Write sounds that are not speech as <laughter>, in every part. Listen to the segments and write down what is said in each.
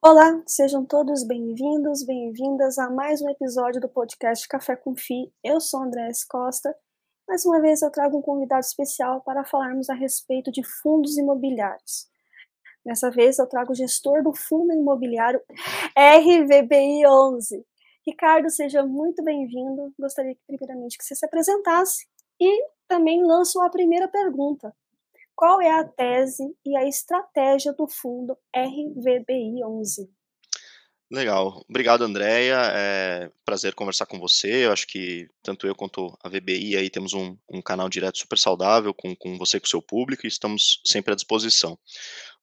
Olá, sejam todos bem-vindos, bem-vindas a mais um episódio do podcast Café com Fi. Eu sou André Costa. Mais uma vez eu trago um convidado especial para falarmos a respeito de fundos imobiliários. Dessa vez eu trago o gestor do fundo imobiliário RVBI 11. Ricardo, seja muito bem-vindo. Gostaria primeiramente que você se apresentasse e também lanço a primeira pergunta. Qual é a tese e a estratégia do fundo RVBI 11? Legal. Obrigado, Andréia. É prazer conversar com você. Eu acho que tanto eu quanto a VBI aí temos um, um canal direto super saudável com, com você e com o seu público e estamos sempre à disposição.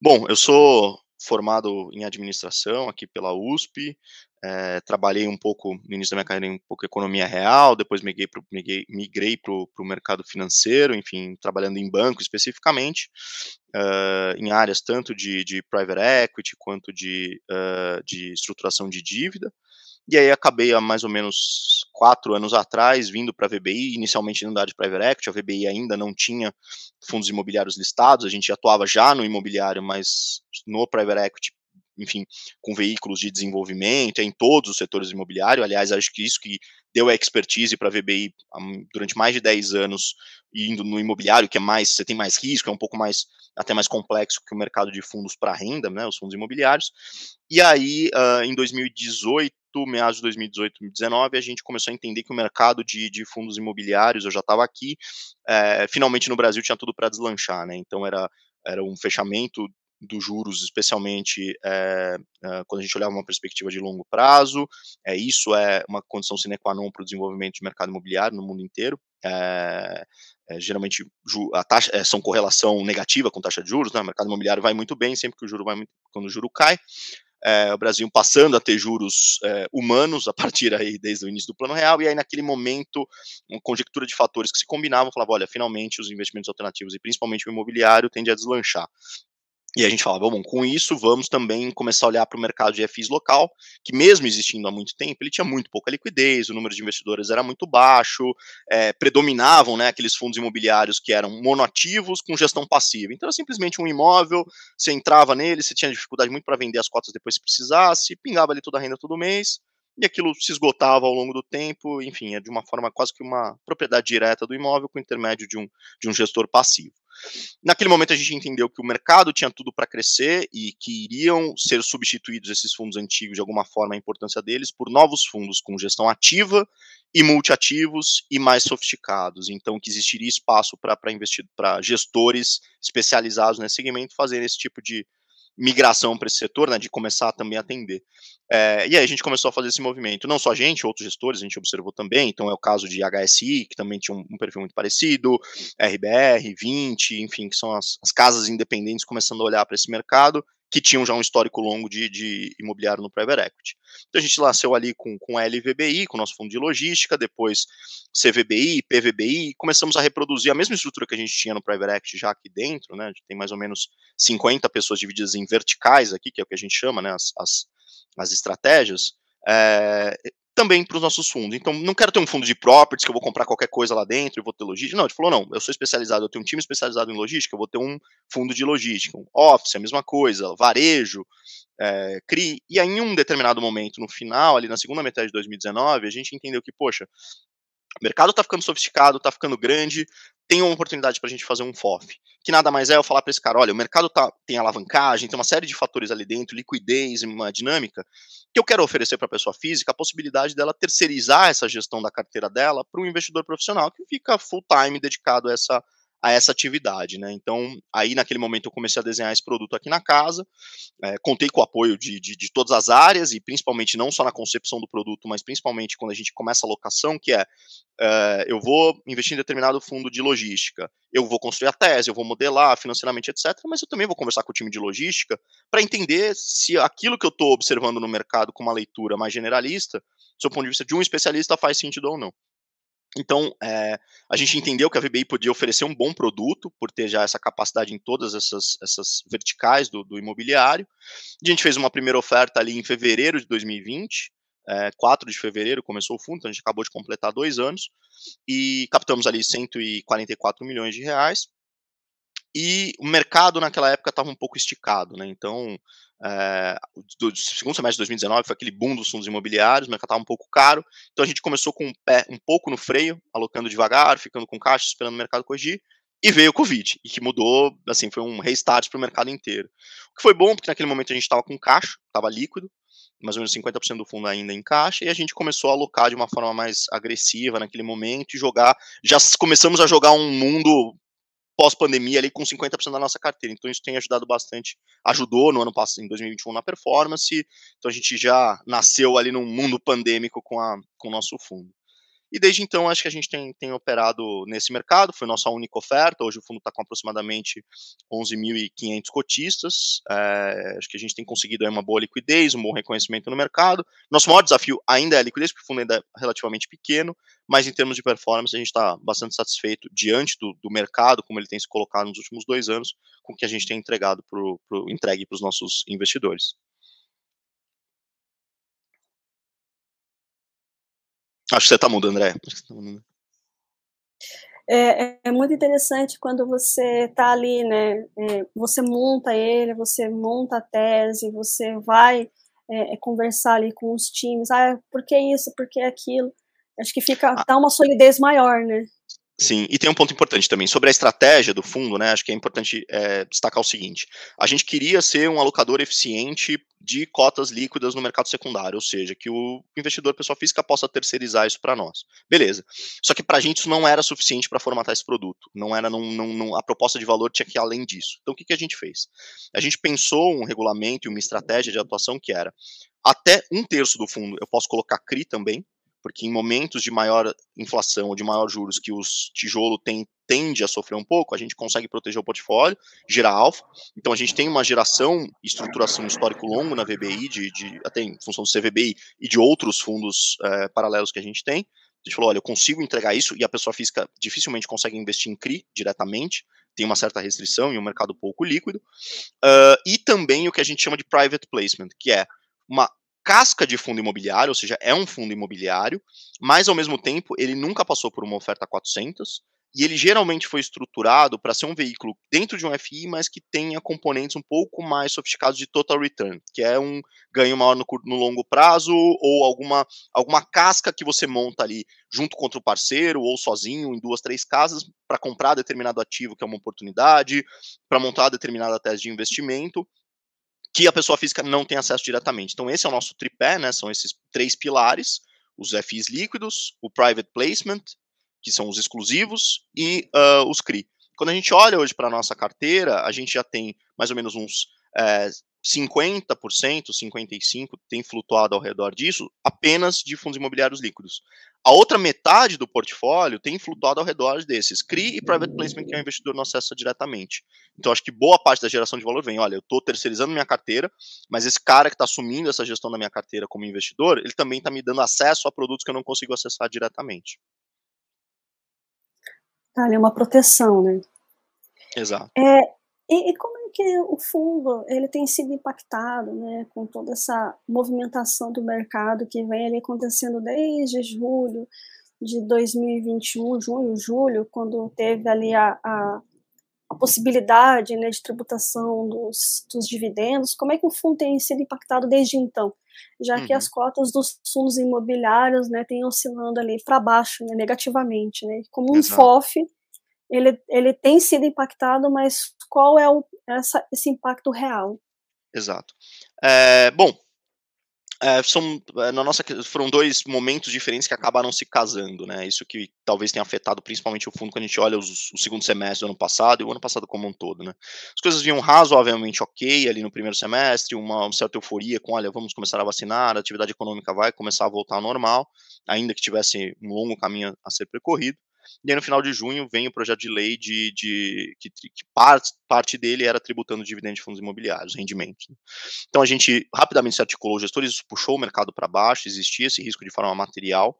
Bom, eu sou formado em administração aqui pela USP, é, trabalhei um pouco, no início da minha carreira, um pouco economia real, depois migrei para migrei, o mercado financeiro, enfim, trabalhando em banco especificamente, uh, em áreas tanto de, de private equity quanto de, uh, de estruturação de dívida. E aí acabei há mais ou menos quatro anos atrás vindo para a VBI, inicialmente na área de private equity, a VBI ainda não tinha fundos imobiliários listados, a gente atuava já no imobiliário, mas no private equity enfim, com veículos de desenvolvimento em todos os setores imobiliários. Aliás, acho que isso que deu a expertise para a VBI durante mais de 10 anos indo no imobiliário, que é mais, você tem mais risco, é um pouco mais, até mais complexo que o mercado de fundos para renda, né, os fundos imobiliários. E aí, uh, em 2018, meados de 2018, 2019, a gente começou a entender que o mercado de, de fundos imobiliários, eu já estava aqui, é, finalmente no Brasil tinha tudo para deslanchar, né? Então era, era um fechamento dos juros, especialmente é, é, quando a gente olhar uma perspectiva de longo prazo. É, isso é uma condição sine qua non para o desenvolvimento de mercado imobiliário no mundo inteiro. É, geralmente a taxa, são correlação negativa com taxa de juros, né? o mercado imobiliário vai muito bem sempre que o juro vai muito, quando o juro cai. O Brasil passando a ter juros humanos a partir aí desde o início do plano real, e aí naquele momento, uma conjectura de fatores que se combinavam, falava, olha, finalmente os investimentos alternativos e principalmente o imobiliário tende a deslanchar. E a gente falava, bom, com isso vamos também começar a olhar para o mercado de FIs local, que mesmo existindo há muito tempo, ele tinha muito pouca liquidez, o número de investidores era muito baixo, é, predominavam né, aqueles fundos imobiliários que eram monoativos com gestão passiva. Então era simplesmente um imóvel, você entrava nele, você tinha dificuldade muito para vender as cotas depois se precisasse, pingava ali toda a renda todo mês, e aquilo se esgotava ao longo do tempo, enfim, é de uma forma quase que uma propriedade direta do imóvel com intermédio de um, de um gestor passivo. Naquele momento a gente entendeu que o mercado tinha tudo para crescer e que iriam ser substituídos esses fundos antigos de alguma forma a importância deles por novos fundos com gestão ativa e multiativos e mais sofisticados. Então que existiria espaço para investir para gestores especializados nesse segmento fazerem esse tipo de migração para esse setor, né, de começar a também atender. É, e aí a gente começou a fazer esse movimento, não só a gente, outros gestores, a gente observou também, então é o caso de HSI, que também tinha um, um perfil muito parecido, RBR, 20, enfim, que são as, as casas independentes começando a olhar para esse mercado, que tinham já um histórico longo de, de imobiliário no private equity. Então a gente nasceu ali com, com LVBI, com o nosso fundo de logística, depois CVBI, PVBI, começamos a reproduzir a mesma estrutura que a gente tinha no private equity já aqui dentro, né? A gente tem mais ou menos 50 pessoas divididas em verticais aqui, que é o que a gente chama, né? As, as, as estratégias. É, também para os nossos fundos. Então, não quero ter um fundo de properties que eu vou comprar qualquer coisa lá dentro e vou ter logística. Não, ele falou, não, eu sou especializado, eu tenho um time especializado em logística, eu vou ter um fundo de logística. Um office, a mesma coisa, varejo, é, CRI. E aí, em um determinado momento, no final, ali na segunda metade de 2019, a gente entendeu que, poxa, o mercado está ficando sofisticado, está ficando grande, tem uma oportunidade para a gente fazer um FOF, que nada mais é eu falar para esse cara, olha, o mercado tá, tem alavancagem, tem uma série de fatores ali dentro, liquidez, uma dinâmica, que eu quero oferecer para a pessoa física a possibilidade dela terceirizar essa gestão da carteira dela para um investidor profissional que fica full time dedicado a essa a essa atividade, né? Então, aí naquele momento eu comecei a desenhar esse produto aqui na casa, é, contei com o apoio de, de, de, todas as áreas e principalmente não só na concepção do produto, mas principalmente quando a gente começa a locação, que é, é eu vou investir em determinado fundo de logística, eu vou construir a tese, eu vou modelar financeiramente, etc., mas eu também vou conversar com o time de logística para entender se aquilo que eu estou observando no mercado com uma leitura mais generalista, do ponto de vista de um especialista, faz sentido ou não. Então, é, a gente entendeu que a VBI podia oferecer um bom produto, por ter já essa capacidade em todas essas, essas verticais do, do imobiliário. A gente fez uma primeira oferta ali em fevereiro de 2020, é, 4 de fevereiro começou o fundo, então a gente acabou de completar dois anos, e captamos ali 144 milhões de reais. E o mercado naquela época estava um pouco esticado, né? Então é, do segundo semestre de 2019 foi aquele boom dos fundos imobiliários, o mercado estava um pouco caro, então a gente começou com um pé um pouco no freio, alocando devagar, ficando com caixa, esperando o mercado corrigir, e veio o Covid, e que mudou, assim, foi um restart para o mercado inteiro. O que foi bom, porque naquele momento a gente estava com caixa, estava líquido, mais ou menos 50% do fundo ainda em caixa, e a gente começou a alocar de uma forma mais agressiva naquele momento e jogar, já começamos a jogar um mundo pós-pandemia ali com 50% da nossa carteira. Então isso tem ajudado bastante, ajudou no ano passado, em 2021 na performance. Então a gente já nasceu ali num mundo pandêmico com a com o nosso fundo. E desde então, acho que a gente tem, tem operado nesse mercado, foi nossa única oferta. Hoje o fundo está com aproximadamente 11.500 cotistas. É, acho que a gente tem conseguido uma boa liquidez, um bom reconhecimento no mercado. Nosso maior desafio ainda é a liquidez, porque o fundo ainda é relativamente pequeno, mas em termos de performance, a gente está bastante satisfeito diante do, do, mercado, como ele tem se colocado nos últimos dois anos, com o que a gente tem entregado pro, pro, entregue para os nossos investidores. Acho que você está mudo, André. Tá É, é, muito interessante quando você está ali, né? É, você monta ele, você monta a tese, você vai é, é conversar ali com os times. Ah, por que isso? Por que aquilo? Acho que fica ah. dá uma solidez maior, né? Sim, e tem um ponto importante também sobre a estratégia do fundo, né? Acho que é importante é, destacar o seguinte: a gente queria ser um alocador eficiente de cotas líquidas no mercado secundário, ou seja, que o investidor pessoa física possa terceirizar isso para nós. Beleza. Só que para a gente isso não era suficiente para formatar esse produto. Não era, não, não, não, a proposta de valor tinha que ir além disso. Então o que, que a gente fez? A gente pensou um regulamento e uma estratégia de atuação que era até um terço do fundo eu posso colocar CRI também, porque em momentos de maior inflação ou de maior juros que os tijolo tem, tende a sofrer um pouco, a gente consegue proteger o portfólio, gerar alfa. Então a gente tem uma geração e estruturação histórico longo na VBI, de, de, até em função do CVBI e de outros fundos é, paralelos que a gente tem. A gente falou, olha, eu consigo entregar isso e a pessoa física dificilmente consegue investir em CRI diretamente, tem uma certa restrição e um mercado pouco líquido. Uh, e também o que a gente chama de private placement, que é uma casca de fundo imobiliário, ou seja, é um fundo imobiliário, mas ao mesmo tempo ele nunca passou por uma oferta 400 e ele geralmente foi estruturado para ser um veículo dentro de um FI, mas que tenha componentes um pouco mais sofisticados de total return, que é um ganho maior no, no longo prazo ou alguma, alguma casca que você monta ali junto contra o parceiro ou sozinho em duas, três casas para comprar determinado ativo que é uma oportunidade, para montar determinada tese de investimento que a pessoa física não tem acesso diretamente. Então, esse é o nosso tripé, né? São esses três pilares: os FIs líquidos, o private placement, que são os exclusivos, e uh, os CRI. Quando a gente olha hoje para a nossa carteira, a gente já tem mais ou menos uns é, 50%, 55% tem flutuado ao redor disso, apenas de fundos imobiliários líquidos. A outra metade do portfólio tem flutuado ao redor desses, CRI e Private Placement, que é o investidor não acessa diretamente. Então, acho que boa parte da geração de valor vem, olha, eu estou terceirizando minha carteira, mas esse cara que está assumindo essa gestão da minha carteira como investidor, ele também está me dando acesso a produtos que eu não consigo acessar diretamente. Tá, é uma proteção, né? Exato. É, e, e, como é que o fundo ele tem sido impactado né, com toda essa movimentação do mercado que vem ali acontecendo desde julho de 2021, junho, julho, quando teve ali a, a, a possibilidade né, de tributação dos, dos, dividendos, como é que o fundo tem sido impactado desde então? Já uhum. que as cotas dos fundos imobiliários né, têm oscilando ali para baixo, né, negativamente, né, como um Exato. FOF, ele, ele tem sido impactado, mas qual é o, essa, esse impacto real? Exato. É, bom, é, são, é, na nossa, foram dois momentos diferentes que acabaram se casando, né? Isso que talvez tenha afetado principalmente o fundo quando a gente olha os, o segundo semestre do ano passado e o ano passado como um todo, né? As coisas vinham razoavelmente ok ali no primeiro semestre, uma, uma certa euforia com, olha, vamos começar a vacinar, a atividade econômica vai começar a voltar ao normal, ainda que tivesse um longo caminho a ser percorrido. E aí, no final de junho, vem o projeto de lei de, de que, que parte, parte dele era tributando dividendos de fundos imobiliários, rendimentos. Né? Então, a gente rapidamente se articulou, os gestores puxou o mercado para baixo, existia esse risco de forma material.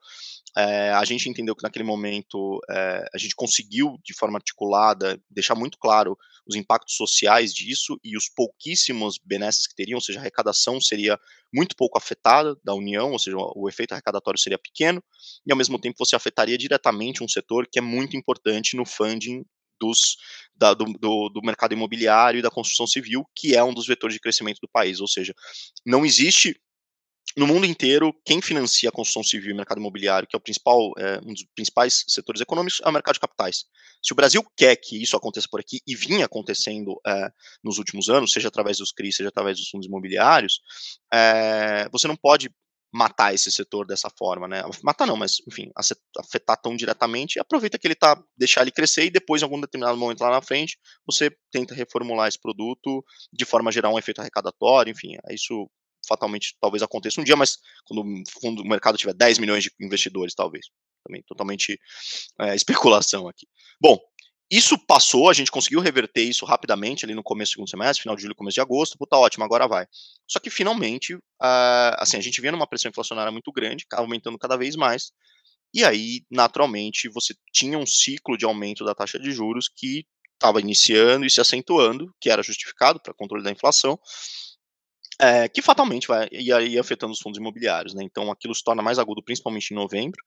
É, a gente entendeu que naquele momento é, a gente conseguiu, de forma articulada, deixar muito claro os impactos sociais disso e os pouquíssimos benesses que teriam, ou seja, a arrecadação seria muito pouco afetada da União, ou seja, o efeito arrecadatório seria pequeno, e ao mesmo tempo você afetaria diretamente um setor que é muito importante no funding dos, da, do, do, do, mercado imobiliário e da construção civil, que é um dos vetores de crescimento do país. Ou seja, não existe no mundo inteiro, quem financia a construção civil e o mercado imobiliário, que é o principal, é, um dos principais setores econômicos, é o mercado de capitais. Se o Brasil quer que isso aconteça por aqui, e vinha acontecendo é, nos últimos anos, seja através dos CRIs, seja através dos fundos imobiliários, é, você não pode matar esse setor dessa forma, né? Matar não, mas, enfim, afetar tão diretamente, aproveita que ele tá, deixar ele crescer e depois, em algum determinado momento lá na frente, você tenta reformular esse produto de forma a gerar um efeito arrecadatório, enfim, isso fatalmente talvez aconteça um dia, mas quando o, mercado tiver 10 milhões de investidores, talvez. Também totalmente é, especulação aqui. Bom, isso passou, a gente conseguiu reverter isso rapidamente ali no começo do segundo semestre, final de julho, começo de agosto, puta ótimo, agora vai. Só que finalmente, uh, assim, a gente vinha numa pressão inflacionária muito grande, aumentando cada vez mais, e aí, naturalmente, você tinha um ciclo de aumento da taxa de juros que estava iniciando e se acentuando, que era justificado para controle da inflação, é, que fatalmente vai ir, afetando os fundos imobiliários, né? Então aquilo se torna mais agudo, principalmente em novembro.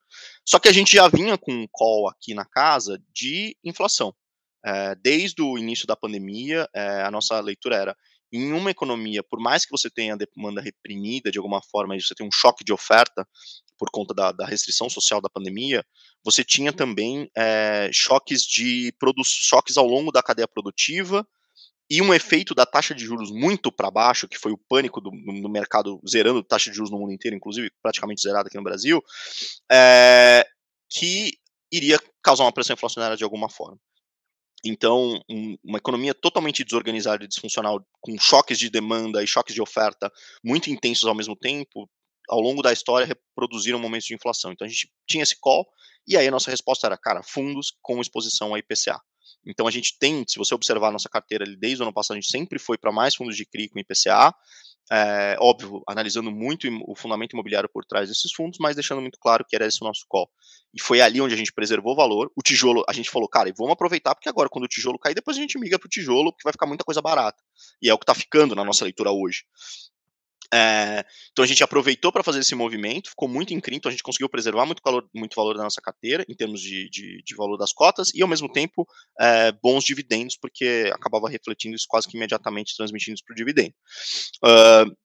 Só que a gente já vinha com um call aqui na casa de inflação. É, desde o início da pandemia, é, a nossa leitura era em uma economia, por mais que você tenha demanda reprimida de alguma forma, e você tem um choque de oferta por conta da, da restrição social da pandemia, você tinha também é, choques de choques ao longo da cadeia produtiva e um efeito da taxa de juros muito para baixo, que foi o pânico do, do, mercado zerando taxa de juros no mundo inteiro, inclusive praticamente zerada aqui no Brasil, é, que iria causar uma pressão inflacionária de alguma forma. Então, um, uma economia totalmente desorganizada e disfuncional, com choques de demanda e choques de oferta muito intensos ao mesmo tempo, ao longo da história reproduziram momentos de inflação. Então a gente tinha esse call, e aí a nossa resposta era, cara, fundos com exposição a IPCA. Então a gente tem, se você observar a nossa carteira desde o ano passado, a gente sempre foi para mais fundos de CRI com IPCA, é, óbvio, analisando muito o fundamento imobiliário por trás desses fundos, mas deixando muito claro que era esse o nosso call. E foi ali onde a gente preservou o valor. O tijolo, a gente falou, cara, vamos aproveitar, porque agora, quando o tijolo cair, depois a gente migra para o tijolo, porque vai ficar muita coisa barata. E é o que está ficando na nossa leitura hoje. É, então a gente aproveitou para fazer esse movimento, ficou muito incrível, então a gente conseguiu preservar muito valor, muito valor da nossa carteira em termos de, de, de valor das cotas e ao mesmo tempo é, bons dividendos, porque acabava refletindo isso quase que imediatamente transmitindo isso para o dividendo. Uh,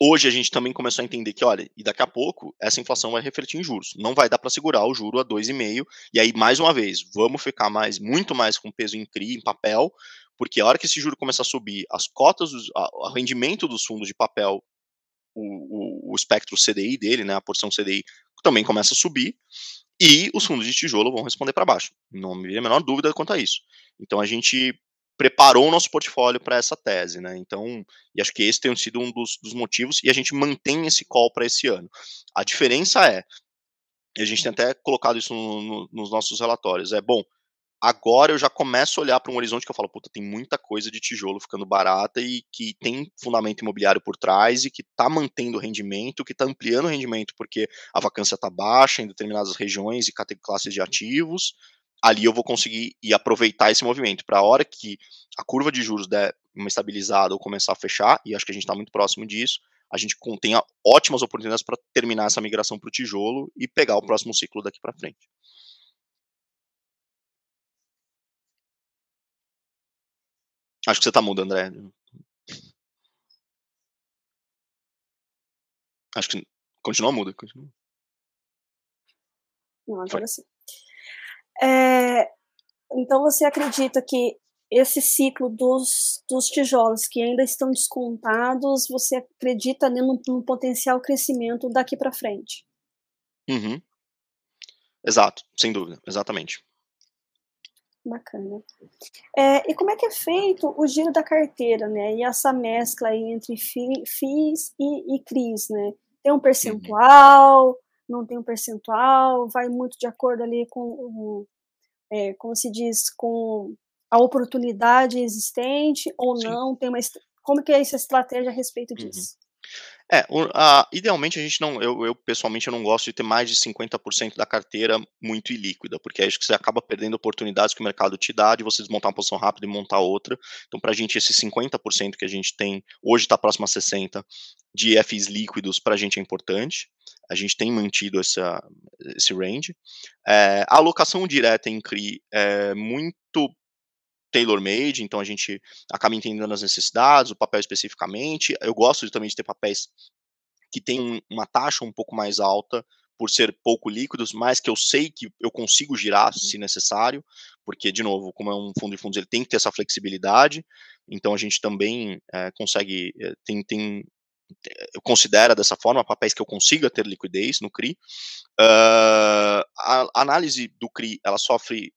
hoje a gente também começou a entender que, olha, e daqui a pouco essa inflação vai refletir em juros. Não vai dar para segurar o juro a 2,5. E aí, mais uma vez, vamos ficar mais, muito mais com peso em CRI, em papel, porque a hora que esse juro começar a subir, as cotas, o rendimento dos fundos de papel, o, o, o, espectro CDI dele, né, a porção CDI, também começa a subir, e os fundos de tijolo vão responder para baixo. Não me a menor dúvida quanto a isso. Então a gente preparou o nosso portfólio para essa tese, né? Então, e acho que esse tem sido um dos, dos motivos, e a gente mantém esse call para esse ano. A diferença é, e a gente tem até colocado isso no, no, nos nossos relatórios, é bom, agora eu já começo a olhar para um horizonte que eu falo, puta, tem muita coisa de tijolo ficando barata e que tem fundamento imobiliário por trás e que está mantendo o rendimento, que está ampliando o rendimento porque a vacância está baixa em determinadas regiões e classes de ativos. Ali eu vou conseguir e aproveitar esse movimento para a hora que a curva de juros der uma estabilizada ou começar a fechar, e acho que a gente está muito próximo disso, a gente tenha ótimas oportunidades para terminar essa migração para o tijolo e pegar o próximo ciclo daqui para frente. Acho que você tá mudo, André. Acho que continua mudo. Continua. Não, agora Foi. sim. É, então você acredita que esse ciclo dos, dos tijolos que ainda estão descontados, você acredita no, no potencial crescimento daqui para frente? Uhum. Exato, sem dúvida, exatamente. Bacana. É, e como é que é feito o giro da carteira, né? E essa mescla aí entre FIIs e, e CRIs, né? Tem um percentual, não tem um percentual, vai muito de acordo ali com, é, como se diz, com a oportunidade existente ou Sim. não? Tem uma, como que é essa estratégia a respeito uhum. disso? Uhum. É, idealmente a gente não, eu, eu, pessoalmente eu não gosto de ter mais de 50% da carteira muito ilíquida, porque acho que você acaba perdendo oportunidades que o mercado te dá de você desmontar uma posição rápida e montar outra. Então, para a gente, esse 50% que a gente tem, hoje está próximo a 60% de FIs líquidos, para a gente é importante. A gente tem mantido essa, esse range. É, a alocação direta em CRI é muito tailor-made, então a gente acaba entendendo as necessidades, o papel especificamente. Eu gosto também de ter papéis que têm uma taxa um pouco mais alta, por ser pouco líquidos, mas que eu sei que eu consigo girar uhum. se necessário, porque, de novo, como é um fundo de fundos, ele tem que ter essa flexibilidade, então a gente também é, consegue, é, tem, tem, eu considero dessa forma papéis que eu consiga ter liquidez no CRI. Uh, a análise do CRI, ela sofre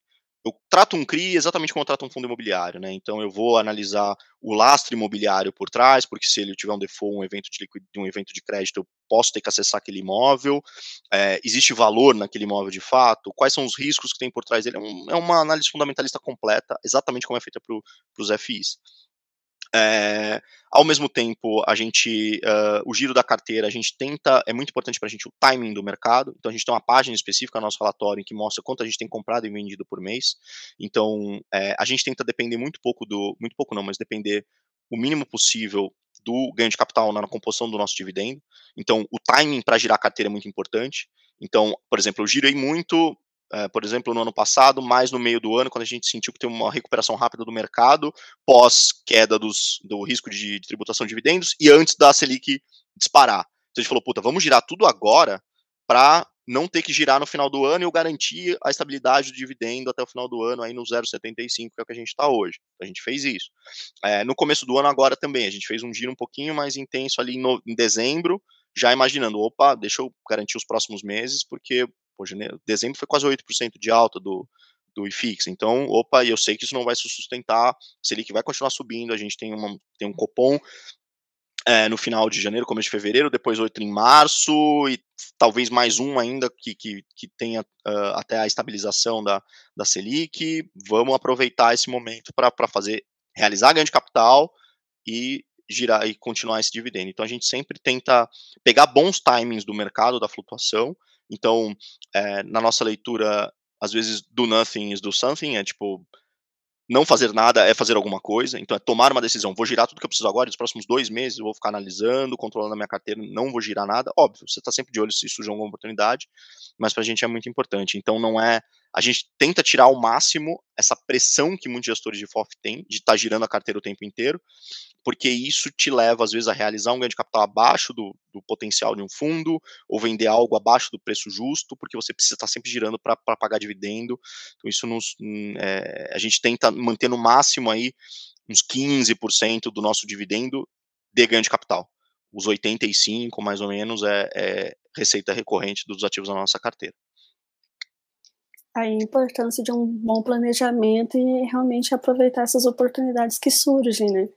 eu trato um CRI exatamente como eu trato um fundo imobiliário, né? Então eu vou analisar o lastro imobiliário por trás, porque se ele tiver um default, um evento de um evento de crédito, eu posso ter que acessar aquele imóvel. É, existe valor naquele imóvel de fato? Quais são os riscos que tem por trás dele? É, um, é uma análise fundamentalista completa, exatamente como é feita para os FIs. É, ao mesmo tempo, a gente, uh, o giro da carteira, a gente tenta, é muito importante para a gente o timing do mercado, então a gente tem uma página específica no nosso relatório que mostra quanto a gente tem comprado e vendido por mês, então é, a gente tenta depender muito pouco do, muito pouco não, mas depender o mínimo possível do ganho de capital na composição do nosso dividendo, então o timing para girar a carteira é muito importante, então, por exemplo, eu girei muito é, por exemplo, no ano passado, mais no meio do ano, quando a gente sentiu que tem uma recuperação rápida do mercado, pós queda dos, do risco de, de tributação de dividendos e antes da Selic disparar. Então a gente falou, puta, vamos girar tudo agora para não ter que girar no final do ano e eu garantir a estabilidade do dividendo até o final do ano aí no 0,75, que é o que a gente está hoje. A gente fez isso. É, no começo do ano agora também, a gente fez um giro um pouquinho mais intenso ali no, em dezembro, já imaginando, opa, deixa eu garantir os próximos meses, porque Pô, janeiro, dezembro foi quase 8% de alta do, do IFIX. Então, opa, eu sei que isso não vai se sustentar, Selic vai continuar subindo, a gente tem, uma, tem um Copom é, no final de janeiro, começo de fevereiro, depois outro em março, e talvez mais um ainda que, que, que tenha uh, até a estabilização da, da Selic. Vamos aproveitar esse momento para fazer, realizar ganho de capital e girar e continuar esse dividendo. Então a gente sempre tenta pegar bons timings do mercado da flutuação então, é, na nossa leitura, às vezes, do nothing is do something, é tipo, não fazer nada é fazer alguma coisa, então é tomar uma decisão, vou girar tudo que eu preciso agora, nos próximos dois meses eu vou ficar analisando, controlando a minha carteira, não vou girar nada, óbvio, você está sempre de olho se surge alguma oportunidade, mas para a gente é muito importante, então não é, a gente tenta tirar ao máximo essa pressão que muitos gestores de FOF têm, de estar tá girando a carteira o tempo inteiro, porque isso te leva, às vezes, a realizar um ganho de capital abaixo do, do potencial de um fundo, ou vender algo abaixo do preço justo, porque você precisa estar sempre girando para pagar dividendo. Então, isso nos, é, a gente tenta manter no máximo aí uns 15% do nosso dividendo de ganho de capital. Os 85%, mais ou menos, é, é receita recorrente dos ativos da nossa carteira a importância de um bom planejamento e realmente aproveitar essas oportunidades que surgem, né?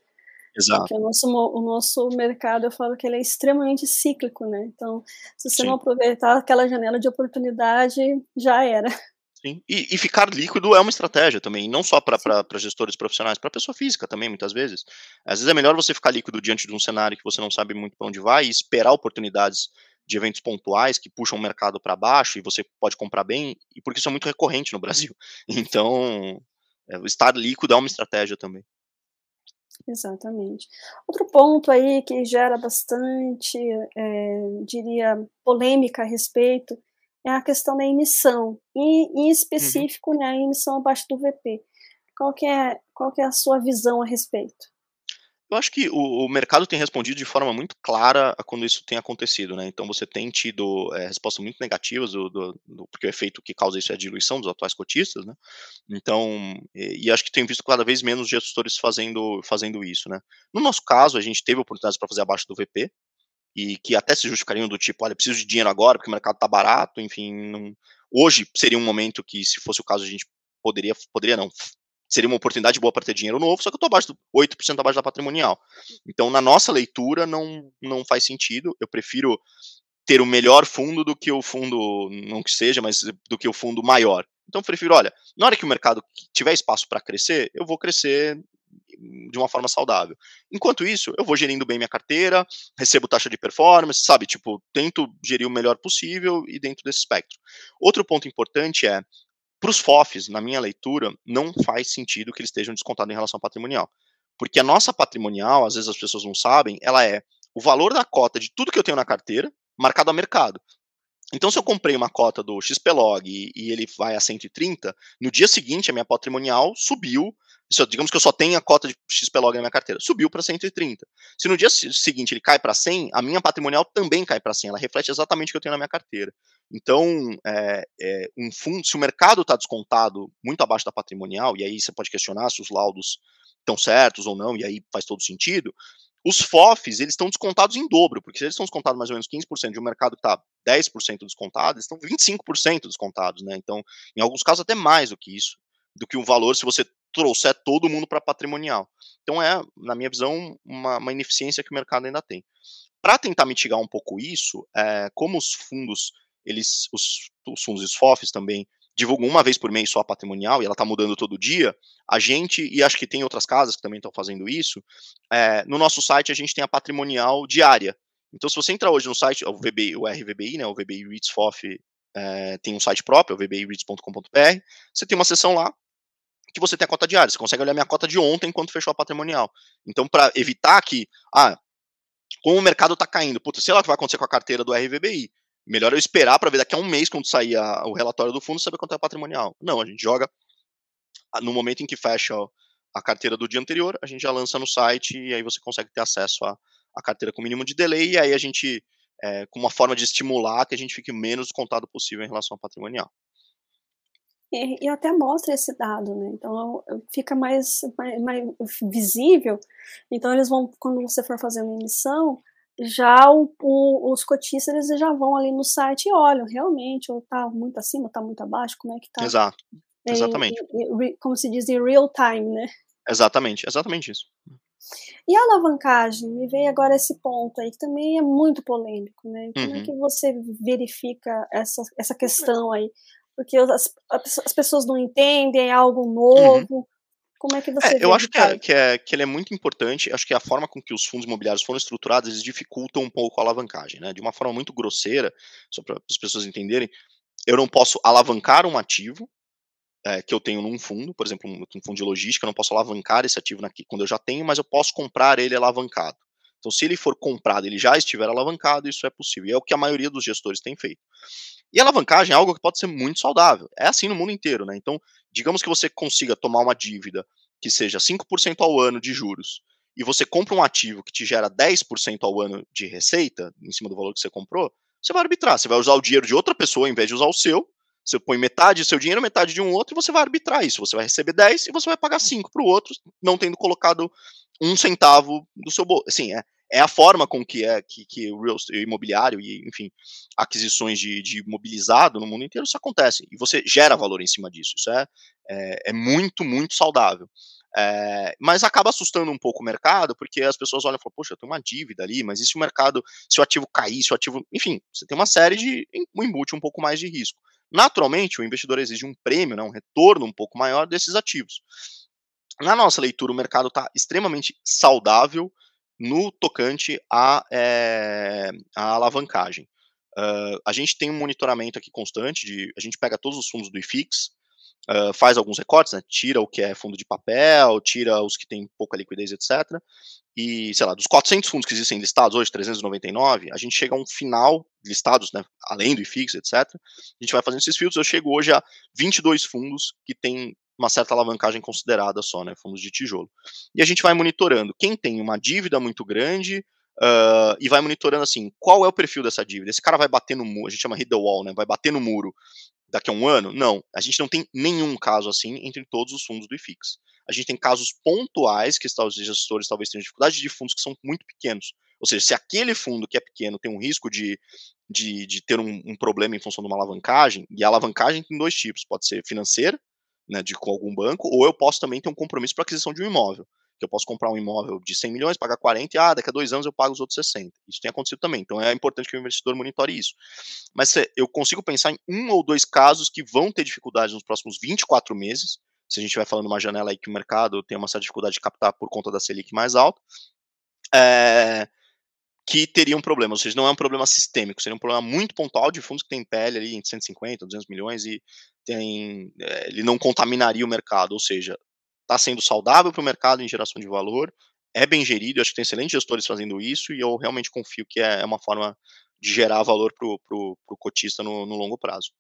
Exato. Porque o nosso, o nosso mercado, eu falo que ele é extremamente cíclico, né? Então, se você Sim. não aproveitar aquela janela de oportunidade, já era. Sim. E, e ficar líquido é uma estratégia também, não só para gestores profissionais, para pessoa física também, muitas vezes. Às vezes é melhor você ficar líquido diante de um cenário que você não sabe muito para onde vai e esperar oportunidades de eventos pontuais que puxam o mercado para baixo e você pode comprar bem, e porque isso é muito recorrente no Brasil. <laughs> Então, é, estar líquido é uma estratégia também. Exatamente. Outro ponto aí que gera bastante, é, diria, polêmica a respeito é a questão da emissão, e em uhum. específico, uhum. né, a emissão abaixo do VP. Qual que é, qual que é a sua visão a respeito? Eu acho que o, o, mercado tem respondido de forma muito clara quando isso tem acontecido, né? Então você tem tido é, respostas muito negativas, do, do, do, porque o efeito que causa isso é a diluição dos atuais cotistas, né? Então, e, e, acho que tem visto cada vez menos gestores fazendo, fazendo isso, né? No nosso caso, a gente teve oportunidades para fazer abaixo do VP, e que até se justificariam do tipo, olha, preciso de dinheiro agora porque o mercado está barato, enfim, não... hoje seria um momento que, se fosse o caso, a gente poderia, poderia não, seria uma oportunidade boa para ter dinheiro novo, só que eu estou abaixo do 8% abaixo da patrimonial. Então, na nossa leitura, não, não faz sentido. Eu prefiro ter o melhor fundo do que o fundo, não que seja, mas do que o fundo maior. Então, eu prefiro, olha, na hora que o mercado tiver espaço para crescer, eu vou crescer de uma forma saudável. Enquanto isso, eu vou gerindo bem minha carteira, recebo taxa de performance, sabe? Tipo, tento gerir o melhor possível e dentro desse espectro. Outro ponto importante é, para os FOFs, na minha leitura, não faz sentido que eles estejam descontados em relação ao patrimonial. Porque a nossa patrimonial, às vezes as pessoas não sabem, ela é o valor da cota de tudo que eu tenho na carteira, marcado a mercado. Então, se eu comprei uma cota do XPlog e, e ele vai a 130, no dia seguinte a minha patrimonial subiu se eu, digamos que eu só tenho a cota de XPlog na minha carteira, subiu para 130. Se no dia seguinte ele cai para 100, a minha patrimonial também cai para 100, ela reflete exatamente o que eu tenho na minha carteira. Então, é, é, um fundo, se o mercado está descontado muito abaixo da patrimonial, e aí você pode questionar se os laudos estão certos ou não, e aí faz todo sentido, os FOFs, eles estão descontados em dobro, porque se eles estão descontados mais ou menos 15% de um mercado que está 10% descontado, eles estão 25% descontados, né? Então, em alguns casos até mais do que isso, do que o valor se você trouxer todo mundo para patrimonial. Então é, na minha visão, uma, uma, ineficiência que o mercado ainda tem. Para tentar mitigar um pouco isso, é, como os fundos, eles, os, os fundos e os FOFs também divulgam uma vez por mês só a patrimonial e ela está mudando todo dia, a gente, e acho que tem outras casas que também estão fazendo isso, é, no nosso site a gente tem a patrimonial diária. Então, se você entrar hoje no site, o, VBI, o RVBI, né, o VBI REITs FOF, é, tem um site próprio, o vbireads.com.br, você tem uma seção lá que você tem a cota diária, você consegue olhar minha cota de ontem enquanto fechou a patrimonial. Então, para evitar que, ah, como o mercado está caindo, puta, sei lá o que vai acontecer com a carteira do RVBI, melhor eu esperar para ver daqui a um mês, quando sair a, o relatório do fundo, saber quanto é patrimonial. Não, a gente joga no momento em que fecha a carteira do dia anterior, a gente já lança no site e aí você consegue ter acesso à, à carteira com mínimo de delay e aí a gente, é, com uma forma de estimular que a gente fique menos contado possível em relação ao patrimonial. E, e até mostra esse dado, né? Então fica mais, mais, mais visível. Então eles vão, quando você for fazer uma emissão, já o, o, os cotistas eles já vão ali no site e olham realmente, ou tá muito acima, tá muito abaixo, como é que tá. Exato, exatamente. como se diz em real time, né? Exatamente, exatamente isso. E a alavancagem, me veio agora esse ponto aí, que também é muito polêmico, né? Como uhum. é que você verifica essa, essa questão aí? Porque as, as pessoas não entendem, é algo uhum. novo. Uhum. Como é que você é, Eu acho que, é, que, é, que ele é muito importante. Acho que a forma com que os fundos imobiliários foram estruturados, eles dificultam um pouco a alavancagem, né? De uma forma muito grosseira, só para as pessoas entenderem, eu não posso alavancar um ativo é, que eu tenho num fundo, por exemplo, um, um, fundo de logística, eu não posso alavancar esse ativo quando eu já tenho, mas eu posso comprar ele alavancado. Então, se ele for comprado, ele já estiver alavancado, isso é possível. E é o que a maioria dos gestores tem feito. E alavancagem é algo que pode ser muito saudável. É assim no mundo inteiro, né? Então, digamos que você consiga tomar uma dívida que seja 5% ao ano de juros e você compra um ativo que te gera 10% ao ano de receita, em cima do valor que você comprou, você vai arbitrar. Você vai usar o dinheiro de outra pessoa em vez de usar o seu. Você põe metade do seu dinheiro, metade de um outro, e você vai arbitrar isso. Você vai receber 10 e você vai pagar 5 para o outro, não tendo colocado um centavo do seu bolso. Assim, é, é a forma com que é que, que o real estate, imobiliário e, enfim, aquisições de, de imobilizado no mundo inteiro isso acontece. E você gera valor em cima disso. Isso é, é, é muito, muito saudável. É, mas acaba assustando um pouco o mercado, porque as pessoas olham e falam, poxa, eu tenho uma dívida ali, mas e se o mercado, se o ativo cair, se o ativo. Enfim, você tem uma série de. um embute um pouco mais de risco. Naturalmente, o investidor exige um prêmio, né, um retorno um pouco maior desses ativos. Na nossa leitura, o mercado está extremamente saudável, no tocante à, é, à alavancagem. Uh, a gente tem um monitoramento aqui constante, de, a gente pega todos os fundos do IFIX, uh, faz alguns recortes, né, tira o que é fundo de papel, tira os que têm pouca liquidez, etc. E, sei lá, dos 400 fundos que existem listados hoje, 399, a gente chega a um final listados, né, além do IFIX, etc. A gente vai fazendo esses filtros, eu chego hoje a 22 fundos que têm uma certa alavancagem considerada só, né, fundos de tijolo. E a gente vai monitorando quem tem uma dívida muito grande uh, e vai monitorando assim, qual é o perfil dessa dívida? Esse cara vai bater no muro, a gente chama hit the wall, né, vai bater no muro daqui a um ano? Não, a gente não tem nenhum caso assim entre todos os fundos do IFIX. A gente tem casos pontuais que os gestores talvez tenham dificuldade de fundos que são muito pequenos. Ou seja, se aquele fundo que é pequeno tem um risco de, de, de ter um, um problema em função de uma alavancagem, e a alavancagem tem dois tipos, pode ser financeira, né, de com algum banco, ou eu posso também ter um compromisso para aquisição de um imóvel. Que eu posso comprar um imóvel de 100 milhões, pagar 40 e ah, daqui a dois anos eu pago os outros 60. Isso tem acontecido também. Então é importante que o investidor monitore isso. Mas eu consigo pensar em um ou dois casos que vão ter dificuldade nos próximos 24 meses. Se a gente vai falando uma janela aí que o mercado tem uma certa dificuldade de captar por conta da Selic mais alta. É, que teria um problema, ou seja, não é um problema sistêmico, seria um problema muito pontual de fundos que tem PL ali entre 150, 200 milhões e tem, é, ele não contaminaria o mercado, ou seja, está sendo saudável para o mercado em geração de valor, é bem gerido, acho que tem excelentes gestores fazendo isso e eu realmente confio que é, é uma forma de gerar valor para o cotista no, no longo prazo.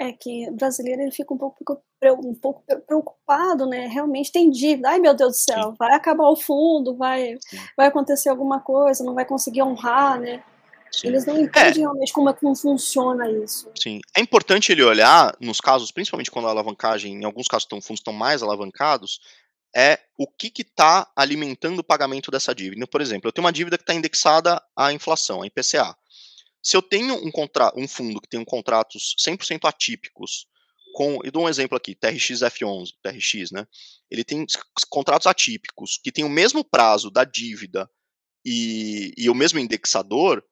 É que o brasileiro ele fica um pouco, um pouco preocupado, né? Realmente tem dívida. Ai, meu Deus do céu, Sim. vai acabar o fundo, vai, vai acontecer alguma coisa, não vai conseguir honrar, né? Sim. Eles não entendem é. realmente como é que funciona isso. Sim. É importante ele olhar, nos casos, principalmente quando a alavancagem, em alguns casos, estão, fundos estão mais alavancados, é o que está alimentando o pagamento dessa dívida. Por exemplo, eu tenho uma dívida que está indexada à inflação, a IPCA. Se eu tenho um, um fundo que tem contratos 100% atípicos, com, eu dou um exemplo aqui, TRX F11, TRX, né? Ele tem contratos atípicos que tem o mesmo prazo da dívida e, e o mesmo indexador,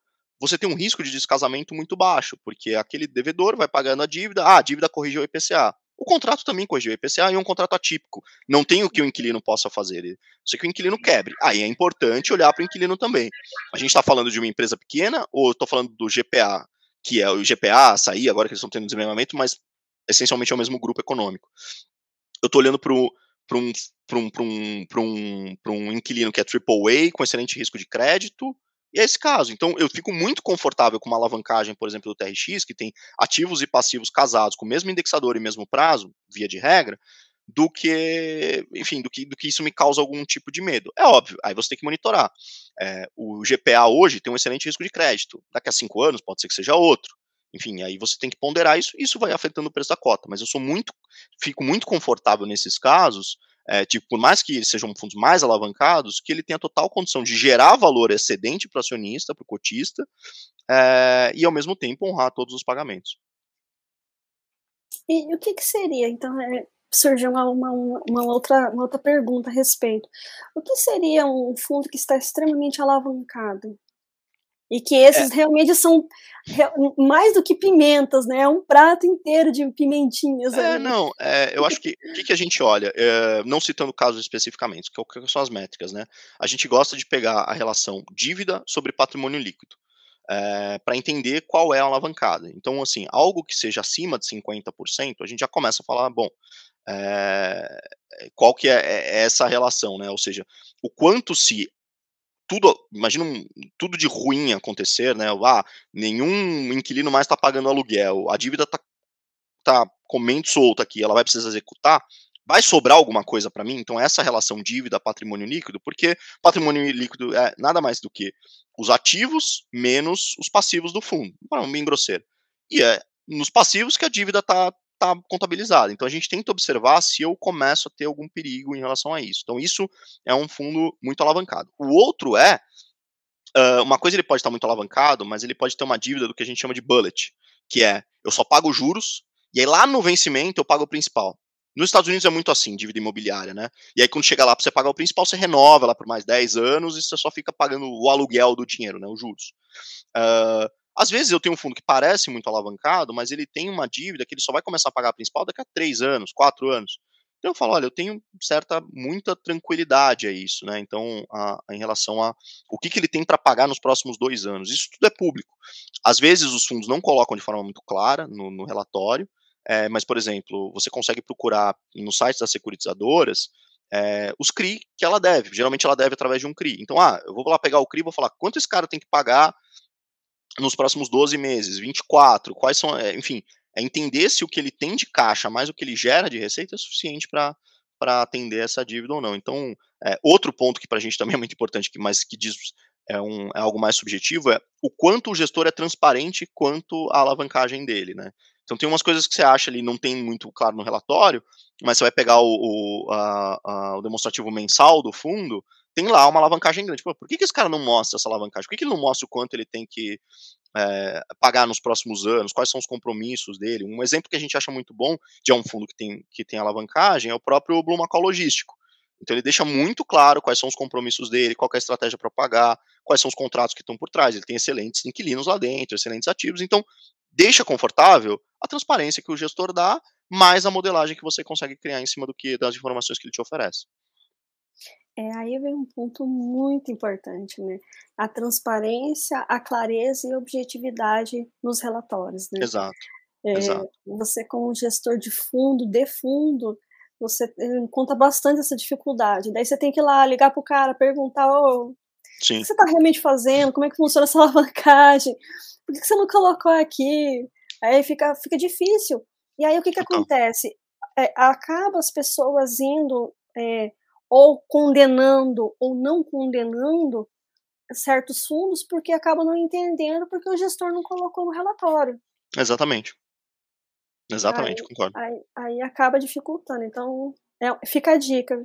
você tem um risco de descasamento muito baixo, porque aquele devedor vai pagando a dívida, ah, a dívida corrigiu o IPCA. O contrato também corrigiu o IPCA é um contrato atípico. Não tem o que o inquilino possa fazer. Só que o inquilino quebre. Aí é importante olhar para o inquilino também. A gente está falando de uma empresa pequena ou estou falando do GPA, que é o GPA, açaí, agora que eles estão tendo desenvolvimento, mas essencialmente é o mesmo grupo econômico. Eu estou olhando para um, um, um, um, um inquilino que é AAA, com excelente risco de crédito, e é esse caso. Então, eu fico muito confortável com uma alavancagem, por exemplo, do TRX, que tem ativos e passivos casados com o mesmo indexador e mesmo prazo, via de regra, do que, enfim, do que, do que isso me causa algum tipo de medo. É óbvio, aí você tem que monitorar. É, o GPA hoje tem um excelente risco de crédito. Daqui a cinco anos pode ser que seja outro. Enfim, aí você tem que ponderar isso, isso vai afetando o preço da cota. Mas eu sou muito, fico muito confortável nesses casos, é, tipo, por mais que sejam fundos mais alavancados, que ele tenha total condição de gerar valor excedente para o acionista, para o cotista, é, e ao mesmo tempo honrar todos os pagamentos. E o que, que seria, então, é, surgiu uma, uma, uma, outra, uma outra pergunta a respeito. O que seria um fundo que está extremamente alavancado? E que esses é. realmente são mais do que pimentas, né? É um prato inteiro de pimentinhas. É, ali. não, é, eu acho que <laughs> o que, que, a gente olha, é, não citando casos especificamente, que, que são as métricas, né? A gente gosta de pegar a relação dívida sobre patrimônio líquido. É, para entender qual é a alavancada. Então, assim, algo que seja acima de 50%, a gente já começa a falar, bom, é, qual que é, é essa relação, né? Ou seja, o quanto se tudo, imagina um, tudo de ruim acontecer, né? Ah, nenhum inquilino mais está pagando aluguel, a dívida está tá comendo solta aqui, ela vai precisar executar, vai sobrar alguma coisa para mim? Então, essa relação dívida-patrimônio líquido, porque patrimônio líquido é nada mais do que os ativos menos os passivos do fundo, bem grosseiro. E é nos passivos que a dívida está está contabilizada. Então a gente tenta observar se eu começo a ter algum perigo em relação a isso. Então isso é um fundo muito alavancado. O outro é uh, uma coisa ele pode estar muito alavancado, mas ele pode ter uma dívida do que a gente chama de bullet, que é eu só pago juros e aí lá no vencimento eu pago o principal. Nos Estados Unidos é muito assim, dívida imobiliária, né? E aí quando chega lá para você pagar o principal, você renova lá por mais 10 anos e você só fica pagando o aluguel do dinheiro, né? Os juros. Uh, às vezes eu tenho um fundo que parece muito alavancado, mas ele tem uma dívida que ele só vai começar a pagar a principal daqui a três anos, quatro anos. Então eu falo, olha, eu tenho certa, muita tranquilidade a isso, né? Então, a, a, em relação a o que, que ele tem para pagar nos próximos dois anos. Isso tudo é público. Às vezes os fundos não colocam de forma muito clara no, no relatório, é, mas, por exemplo, você consegue procurar no site das securitizadoras é, os CRI que ela deve. Geralmente ela deve através de um CRI. Então, ah, eu vou lá pegar o CRI e vou falar quanto esse cara tem que pagar nos próximos 12 meses, 24, quais são, é, enfim, é entender se o que ele tem de caixa mais o que ele gera de receita é suficiente para atender essa dívida ou não. Então, é, outro ponto que para a gente também é muito importante, que, mas que diz é, um, é algo mais subjetivo, é o quanto o gestor é transparente quanto à alavancagem dele, né? Então tem umas coisas que você acha ali, não tem muito claro no relatório, mas você vai pegar o, o, a, a, o demonstrativo mensal do fundo, tem lá uma alavancagem grande. Pô, por que, que esse cara não mostra essa alavancagem? Por que, que ele não mostra o quanto ele tem que é, pagar nos próximos anos? Quais são os compromissos dele? Um exemplo que a gente acha muito bom de um fundo que tem, que tem alavancagem é o próprio Blue Macau Logístico. Então ele deixa muito claro quais são os compromissos dele, qual é a estratégia para pagar, quais são os contratos que estão por trás. Ele tem excelentes inquilinos lá dentro, excelentes ativos. Então deixa confortável a transparência que o gestor dá, mais a modelagem que você consegue criar em cima do que das informações que ele te oferece. É, aí vem um ponto muito importante, né? A transparência, a clareza e a objetividade nos relatórios, né? Exato. É, Exato. Você, como gestor de fundo, de fundo, você encontra bastante essa dificuldade. Daí você tem que ir lá ligar para o cara, perguntar: oh, o que você está realmente fazendo? Como é que funciona essa <laughs> alavancagem? Por que você não colocou aqui? Aí fica, fica difícil E aí o que, que acontece? É, acaba as pessoas indo é, ou condenando ou não condenando certos fundos porque acabam não entendendo porque o gestor não colocou no relatório. Exatamente. Exatamente, aí, concordo. Aí, aí, acaba dificultando. Então, é, fica a dica.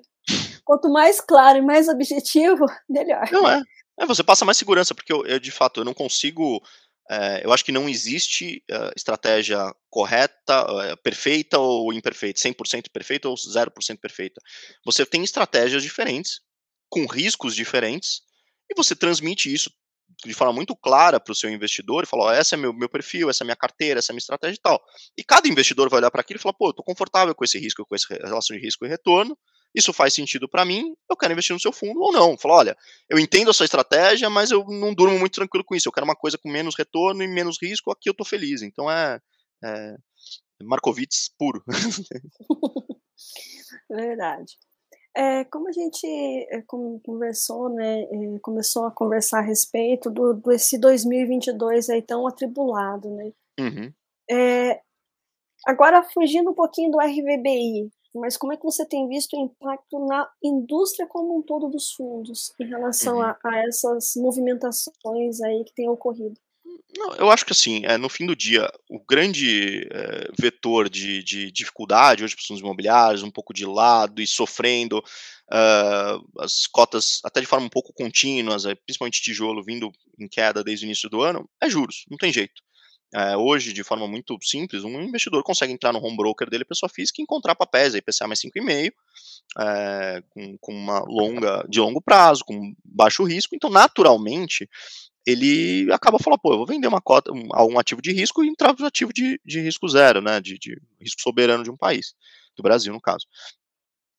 Quanto mais claro e mais objetivo, <laughs> melhor. Não é. é você passa mais segurança, porque eu, eu de fato eu não consigo é, eu acho que não existe uh, estratégia correta, uh, perfeita ou imperfeita, 100% perfeita ou 0% perfeita. Você tem estratégias diferentes, com riscos diferentes, e você transmite isso de forma muito clara para o seu investidor e fala: oh, esse é meu, meu perfil, essa é minha carteira, essa é minha estratégia e tal. E cada investidor vai olhar para aquilo e falar: pô, eu estou confortável com esse risco, com essa relação de risco e retorno, isso faz sentido para mim, eu quero investir no seu fundo ou não. Fala, olha, eu entendo a sua estratégia, mas eu não durmo muito tranquilo com isso. Eu quero uma coisa com menos retorno e menos risco, aqui eu tô feliz. Então é, é Markowitz puro. <laughs> Verdade. É, como a gente é, como conversou, né, é, começou a conversar a respeito do, desse 2022 aí tão atribulado, né? Uhum. É, agora, fugindo um pouquinho do RVBI, mas como é que você tem visto o impacto na indústria como um todo dos fundos em relação uhum. a, a, essas movimentações aí que têm ocorrido? Não, eu acho que assim, é, no fim do dia, o grande é, vetor de, de, dificuldade hoje para os fundos imobiliários, um pouco de lado e sofrendo uh, as cotas até de forma um pouco contínuas, principalmente tijolo vindo em queda desde o início do ano, é juros, não tem jeito. É, hoje, de forma muito simples, um investidor consegue entrar no home broker dele, pessoa física, e encontrar papéis IPCA mais 5,5, é, com, com uma longa, de longo prazo, com baixo risco. Então, naturalmente, ele acaba falando, pô, eu vou vender uma cota, um, algum ativo de risco e entrar no ativo de, de risco zero, né, de, de risco soberano de um país, do Brasil, no caso.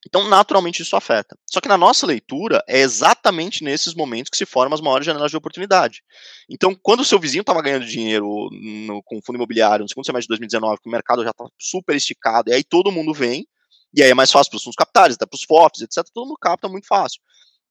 Então, naturalmente, isso afeta. Só que na nossa leitura, é exatamente nesses momentos que se formam as maiores janelas de oportunidade. Então, quando o seu vizinho estava ganhando dinheiro no, com fundo imobiliário no segundo semestre de 2019, que o mercado já estava super esticado, e aí todo mundo vem, e aí é mais fácil para os fundos capitais, até para os FOFs, etc., todo mundo capta muito fácil.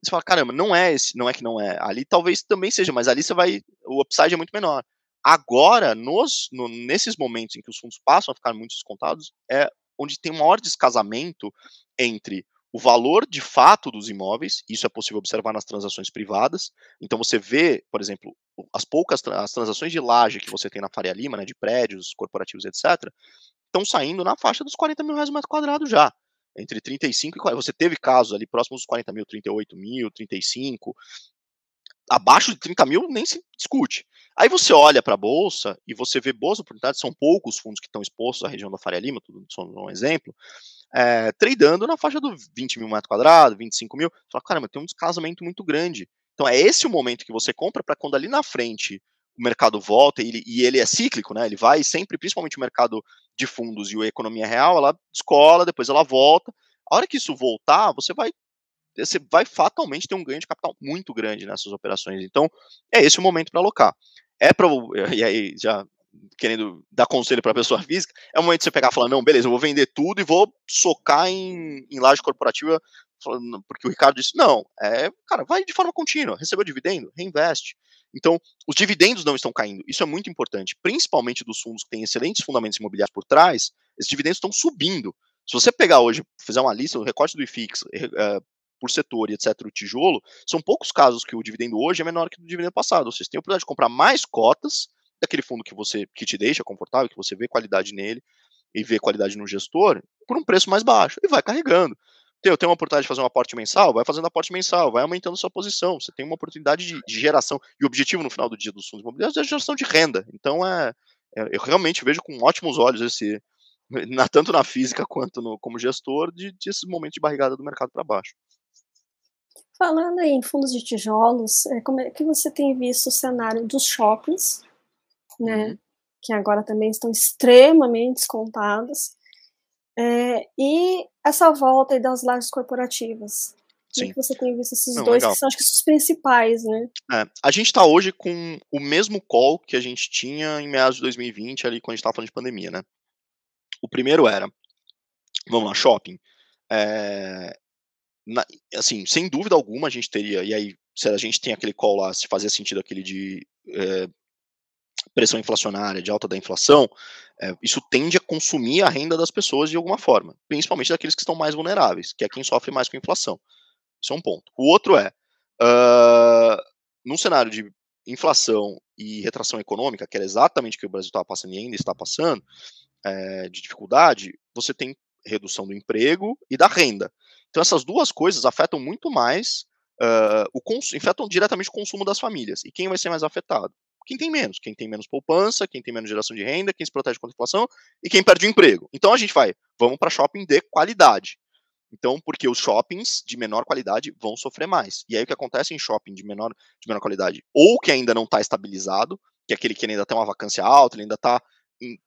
Você fala, caramba, não é esse, não é que não é. Ali talvez também seja, mas ali você vai. O upside é muito menor. Agora, nos, no, nesses momentos em que os fundos passam a ficar muito descontados, é onde tem um maior descasamento entre o valor de fato dos imóveis, isso é possível observar nas transações privadas. Então você vê, por exemplo, as poucas as transações de laje que você tem na Faria Lima, né, de prédios corporativos, etc., estão saindo na faixa dos 40 mil reais metro quadrado já. Entre 35 e 40. Você teve casos ali próximos dos 40 mil, 38 mil, 35. Abaixo de 30 mil nem se discute. Aí você olha para a bolsa e você vê boas oportunidades, são poucos fundos que estão expostos à região da Faria Lima, tudo só um exemplo, é, tradando na faixa do 20 mil metros quadrados, 25 mil. Você fala, caramba, tem um descasamento muito grande. Então é esse o momento que você compra para quando ali na frente o mercado volta e ele, e ele, é cíclico, né? Ele vai sempre, principalmente o mercado de fundos e a economia real, ela descola, depois ela volta. A hora que isso voltar, você vai você vai fatalmente ter um ganho de capital muito grande nessas operações. Então, é esse o momento para alocar é para <laughs> e aí já querendo dar conselho para a pessoa <laughs> física, é o momento de você pegar e falar, não, beleza, eu vou vender tudo e vou socar em, em laje corporativa, porque o Ricardo disse, não, é, cara, vai de forma contínua, recebeu dividendo, reinveste. Então, os dividendos não estão caindo, isso é muito importante, principalmente dos fundos que têm excelentes fundamentos imobiliários por trás, esses dividendos estão subindo. Se você pegar hoje, fizer uma lista, o recorte do IFIX, é, por setor e etc., o tijolo, são poucos casos que o dividendo hoje é menor que o dividendo passado. Ou seja, você tem a oportunidade de comprar mais cotas daquele fundo que você que te deixa confortável, que você vê qualidade nele e vê qualidade no gestor, por um preço mais baixo, e vai carregando. Então, eu tenho uma oportunidade de fazer um aporte mensal, vai fazendo aporte mensal, vai aumentando sua posição. Você tem uma oportunidade de, de geração. E o objetivo no final do dia dos fundos imobiliários é a geração de renda. Então, é, é eu realmente vejo com ótimos olhos esse, <laughs> na, tanto na física quanto no, como gestor, de, de esses momentos de barrigada do mercado para baixo. Falando em fundos de tijolos, é, como é que você tem visto o cenário dos shoppings, né, uhum. que agora também estão extremamente descontados, é, e essa volta das lajes corporativas? Como é que você tem visto esses Não, dois, legal. que são acho que os principais, né? É, a gente está hoje com o mesmo call que a gente tinha em meados de 2020, ali quando a gente estava falando de pandemia, né? O primeiro era, vamos lá, shopping. É, na, assim, sem dúvida alguma a gente teria, e aí, se a gente tem aquele call lá, se fazia sentido aquele de é, pressão inflacionária, de alta da inflação, é, isso tende a consumir a renda das pessoas de alguma forma, principalmente daqueles que estão mais vulneráveis, que é quem sofre mais com a inflação. Isso é um ponto. O outro é, uh, num cenário de inflação e retração econômica, que era exatamente o que o Brasil estava passando e ainda está passando, é, de dificuldade, você tem redução do emprego e da renda. Então essas duas coisas afetam muito mais, uh, o afetam diretamente o consumo das famílias. E quem vai ser mais afetado? Quem tem menos, quem tem menos poupança, quem tem menos geração de renda, quem se protege contra a inflação e quem perde o emprego. Então a gente vai, vamos para shopping de qualidade. Então, porque os shoppings de menor qualidade vão sofrer mais. E aí o que acontece em shopping de menor, de menor qualidade, ou que ainda não está estabilizado, que é aquele que ainda tem uma vacância alta, ele ainda está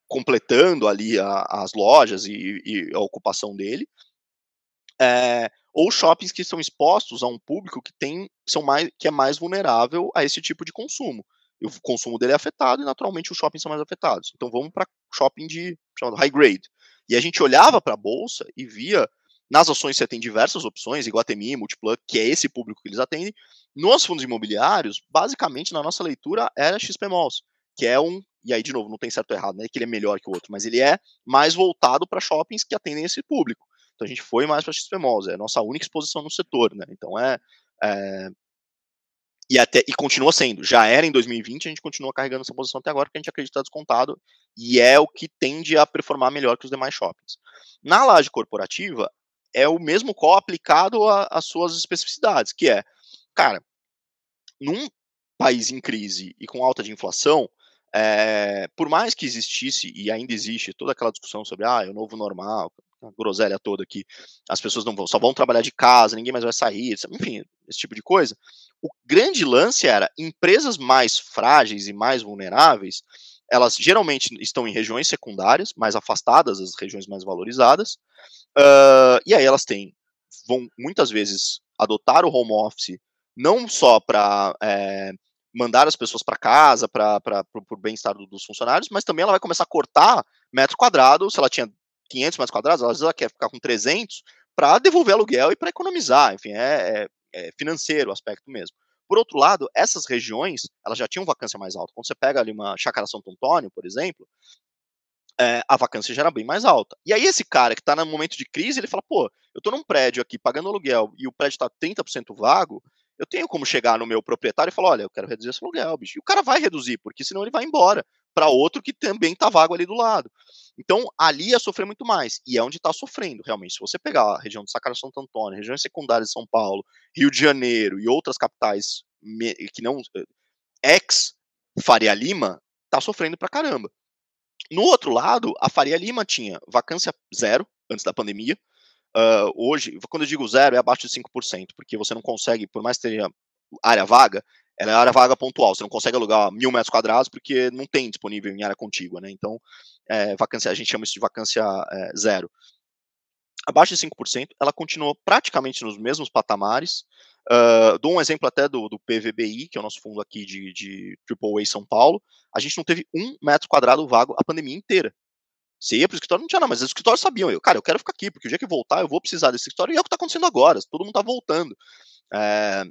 completando ali a, as lojas e, e, a ocupação dele, é, ou shoppings que são expostos a um público que tem são mais que é mais vulnerável a esse tipo de consumo. E o consumo dele é afetado e naturalmente os shoppings são mais afetados. Então vamos para shopping de chamado high grade. E a gente olhava para a bolsa e via nas ações você tem diversas opções, Iguatemi, Multiplug, que é esse público que eles atendem. Nos fundos imobiliários, basicamente, na nossa leitura, era XP Malls, que é um, e aí, de novo, não tem certo ou errado, não é que ele é melhor que o outro, mas ele é mais voltado para shoppings que atendem esse público. Então a gente foi mais para XP Malls, é a nossa única exposição no setor, né? Então é, é, e até e continua sendo. Já era em 2020, a gente continua carregando essa posição até agora, porque a gente acredita descontado e é o que tende a performar melhor que os demais shoppings. Na laje corporativa, é o mesmo call aplicado às suas especificidades, que é, cara, num país em crise e com alta de inflação, é, por mais que existisse e ainda existe toda aquela discussão sobre ah, é o novo normal, a groselha toda que as pessoas não vão, só vão trabalhar de casa, ninguém mais vai sair, enfim, esse tipo de coisa. O grande lance era empresas mais frágeis e mais vulneráveis, elas geralmente estão em regiões secundárias, mais afastadas das regiões mais valorizadas, Uh, e aí elas têm, vão muitas vezes adotar o home office não só para é, mandar as pessoas para casa, para o bem-estar dos funcionários, mas também ela vai começar a cortar metro quadrado, se ela tinha 500 metros quadrados, às vezes ela quer ficar com 300 para devolver aluguel e para economizar, enfim, é, é, é, financeiro o aspecto mesmo. Por outro lado, essas regiões, elas já tinham vacância mais alta. Quando você pega ali uma Chácara Santo Antônio, por exemplo, é, a vacância já era bem mais alta. E aí esse cara que está no momento de crise, ele fala, pô, eu estou num prédio aqui pagando aluguel e o prédio está 30% vago, eu tenho como chegar no meu proprietário e falar, olha, eu quero reduzir esse aluguel, bicho. E o cara vai reduzir, porque senão ele vai embora para outro que também está vago ali do lado. Então, ali ia sofrer muito mais. E é onde está sofrendo, realmente. Se você pegar a região de Sacara Santo Antônio, regiões secundárias de São Paulo, Rio de Janeiro e outras capitais que não. Eh, ex Faria Lima, tá sofrendo pra caramba. No outro lado, a Faria Lima tinha vacância zero antes da pandemia. Uh, hoje, quando eu digo zero, é abaixo de 5%, porque você não consegue, por mais que tenha área vaga, ela é área vaga pontual. Você não consegue alugar mil metros quadrados porque não tem disponível em área contígua, né? Então, é, vacância, a gente chama isso de vacância é, zero. Abaixo de 5%, ela continuou praticamente nos mesmos patamares. Uh, dou um exemplo até do, do PVBI, que é o nosso fundo aqui de, de AAA São Paulo. A gente não teve um metro quadrado vago a pandemia inteira. Você ia para o escritório, não tinha nada, mas os escritórios sabiam. Eu, cara, eu quero ficar aqui, porque o dia que voltar eu vou precisar desse escritório, e é o que está acontecendo agora. Todo mundo está voltando. É,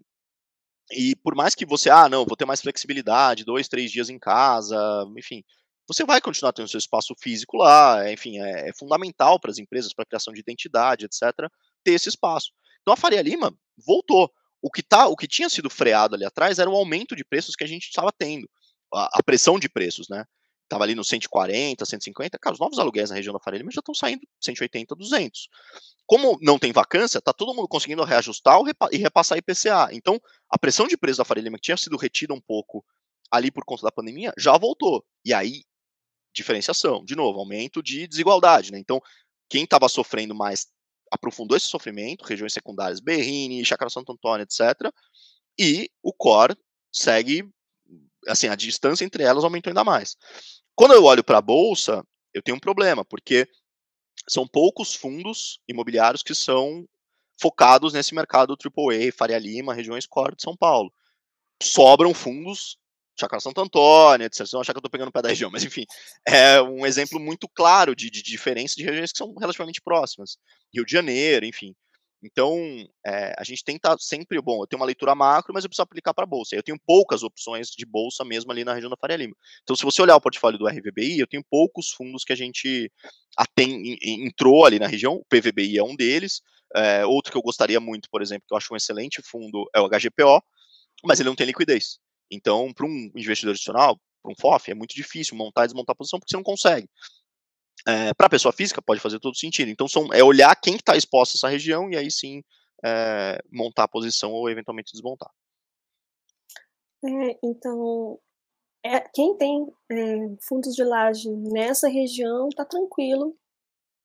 e por mais que você, ah, não, vou ter mais flexibilidade, dois, três dias em casa, enfim, você vai continuar tendo seu espaço físico lá, enfim, é, é fundamental para as empresas, para a criação de identidade, etc., ter esse espaço. Então a Faria Lima voltou. O que, tá, o que tinha sido freado ali atrás era o aumento de preços que a gente estava tendo, a, a, pressão de preços, né? Estava ali no 140, 150. Cara, os novos aluguéis na região da Faria Lima já estão saindo 180, 200. Como não tem vacância, tá todo mundo conseguindo reajustar e repassar IPCA. Então, a pressão de preço da Faria Lima, que tinha sido retida um pouco ali por conta da pandemia, já voltou. E aí, diferenciação, de novo, aumento de desigualdade, né? Então, quem estava sofrendo mais aprofundou esse sofrimento, regiões secundárias, Berrini, Chácara Santo Antônio, etc. E o core segue, assim, a distância entre elas aumentou ainda mais. Quando eu olho para a bolsa, eu tenho um problema, porque são poucos fundos imobiliários que são focados nesse mercado AAA, Faria Lima, regiões core de São Paulo. Sobram fundos Chácara Santo Antônio, etc. Vão achar que eu estou pegando o pé da <laughs> região, mas enfim, é um exemplo muito claro de, de diferença de regiões que são relativamente próximas. Rio de Janeiro, enfim. Então, é, a gente tenta sempre, bom, eu tenho uma leitura macro, mas eu preciso aplicar para bolsa. Eu tenho poucas opções de bolsa mesmo ali na região da Faria Lima. Então, se você olhar o portfólio do RVBI, eu tenho poucos fundos que a gente entrou ali na região, o PVBI é um deles. É, outro que eu gostaria muito, por exemplo, que eu acho um excelente fundo é o HGPO, mas ele não tem liquidez. Então, para um investidor adicional, para um FOF, é muito difícil montar e desmontar a posição porque você não consegue é, para a pessoa física pode fazer todo sentido. Então são, é olhar quem está exposto a essa região e aí sim é, montar a posição ou eventualmente desmontar. É, então, é, quem tem fundos de laje nessa região está tranquilo.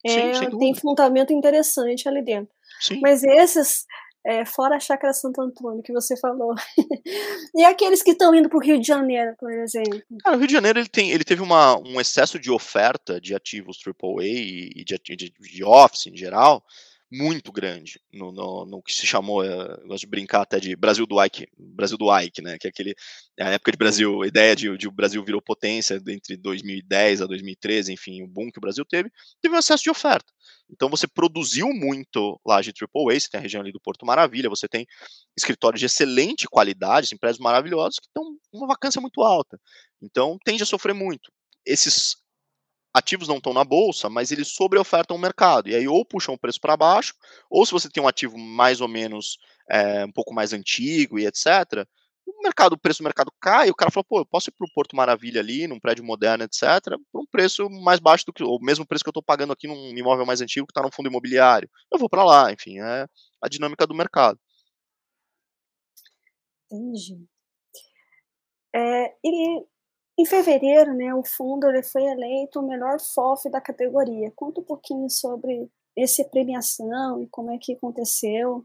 Sim, tem fundamento interessante ali dentro. Sim. Mas esses é, fora a Chácara Santo Antônio, que você falou. <laughs> e aqueles que estão indo para o Rio de Janeiro, por exemplo? Cara, o Rio de Janeiro ele, tem, ele teve uma, um excesso de oferta de ativos AAA e de, de, de office em geral, muito grande no, no, no, que se chamou, eu gosto de brincar até de Brasil do Ike, Brasil do Ike, né, que é aquele, a época de Brasil, a ideia de, de o Brasil virou potência entre 2010 a 2013, enfim, o boom que o Brasil teve, teve um excesso de oferta. Então você produziu muito laje AAA, você tem a região ali do Porto Maravilha, você tem escritórios de excelente qualidade, assim, prédios maravilhosos, que estão uma vacância muito alta. Então tende a sofrer muito. Esses ativos não estão na bolsa, mas eles sobreofertam o mercado. E aí ou puxam o preço para baixo, ou se você tem um ativo mais ou menos é, um pouco mais antigo e etc., o mercado, o preço do mercado cai, o cara fala, pô, eu posso ir para o Porto Maravilha ali, num prédio moderno, etc., por um preço mais baixo do que o mesmo preço que eu estou pagando aqui num imóvel mais antigo que está num fundo imobiliário. Eu vou para lá, enfim, é a dinâmica do mercado. Entendi. É, e em fevereiro, né, o fundo ele foi eleito o melhor FOF da categoria. Conta um pouquinho sobre essa premiação e como é que aconteceu.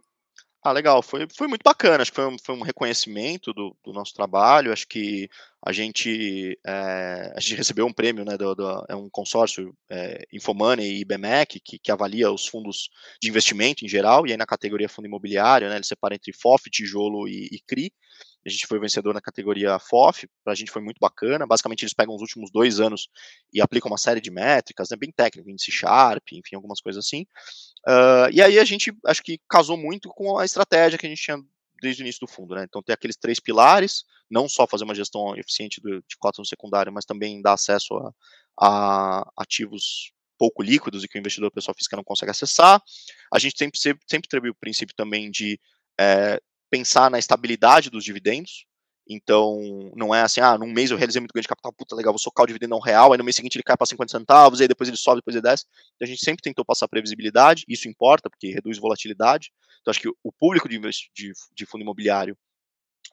Ah, legal. Foi, foi muito bacana. Acho que foi um, foi um reconhecimento do, do nosso trabalho. Acho que a gente, é, a gente recebeu um prêmio, né? Do, do é um consórcio é, Infomoney e IBMEC, que, que avalia os fundos de investimento em geral, e aí na categoria fundo imobiliário, né? Ele separa entre FOF, tijolo e, e CRI. A gente foi vencedor na categoria FOF, para a gente foi muito bacana. Basicamente, eles pegam os últimos dois anos e aplicam uma série de métricas, né, bem técnico, índice Sharp, enfim, algumas coisas assim. Uh, e aí a gente, acho que casou muito com a estratégia que a gente tinha desde o início do fundo, né? Então, tem aqueles três pilares, não só fazer uma gestão eficiente do, de cotas no secundário, mas também dar acesso a, a ativos pouco líquidos e que o investidor pessoal física não consegue acessar. A gente sempre, sempre, sempre teve o princípio também de é, pensar na estabilidade dos dividendos. Então, não é assim, ah, num mês eu realizei muito ganho de capital, puta legal, vou socar o dividendo não real, aí no mês seguinte ele cai para 50 centavos, aí depois ele sobe, depois ele desce. Então, a gente sempre tentou passar previsibilidade, isso importa, porque reduz volatilidade. Então, acho que o público de, de, de fundo imobiliário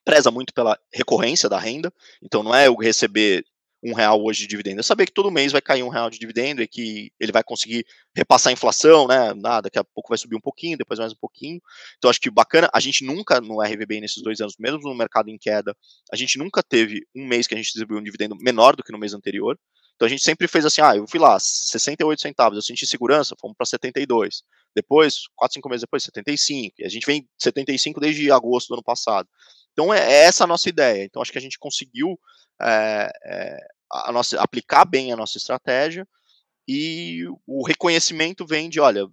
preza muito pela recorrência da renda. Então, não é eu receber um real hoje de dividendo. É saber que todo mês vai cair um real de dividendo e que ele vai conseguir repassar a inflação, né? Nada, daqui a pouco vai subir um pouquinho, depois mais um pouquinho. Então acho que bacana. A gente nunca no RVB nesses dois anos, mesmo no mercado em queda, a gente nunca teve um mês que a gente distribuiu um dividendo menor do que no mês anterior. Então a gente sempre fez assim, ah, eu fui lá, 68 centavos, eu senti segurança, fomos para 72. Depois, 4, 5 meses depois, 75. E a gente vem 75 desde agosto do ano passado. Então é, é essa a nossa ideia. Então acho que a gente conseguiu é, é, a nossa, aplicar bem a nossa estratégia e o reconhecimento vem de, olha,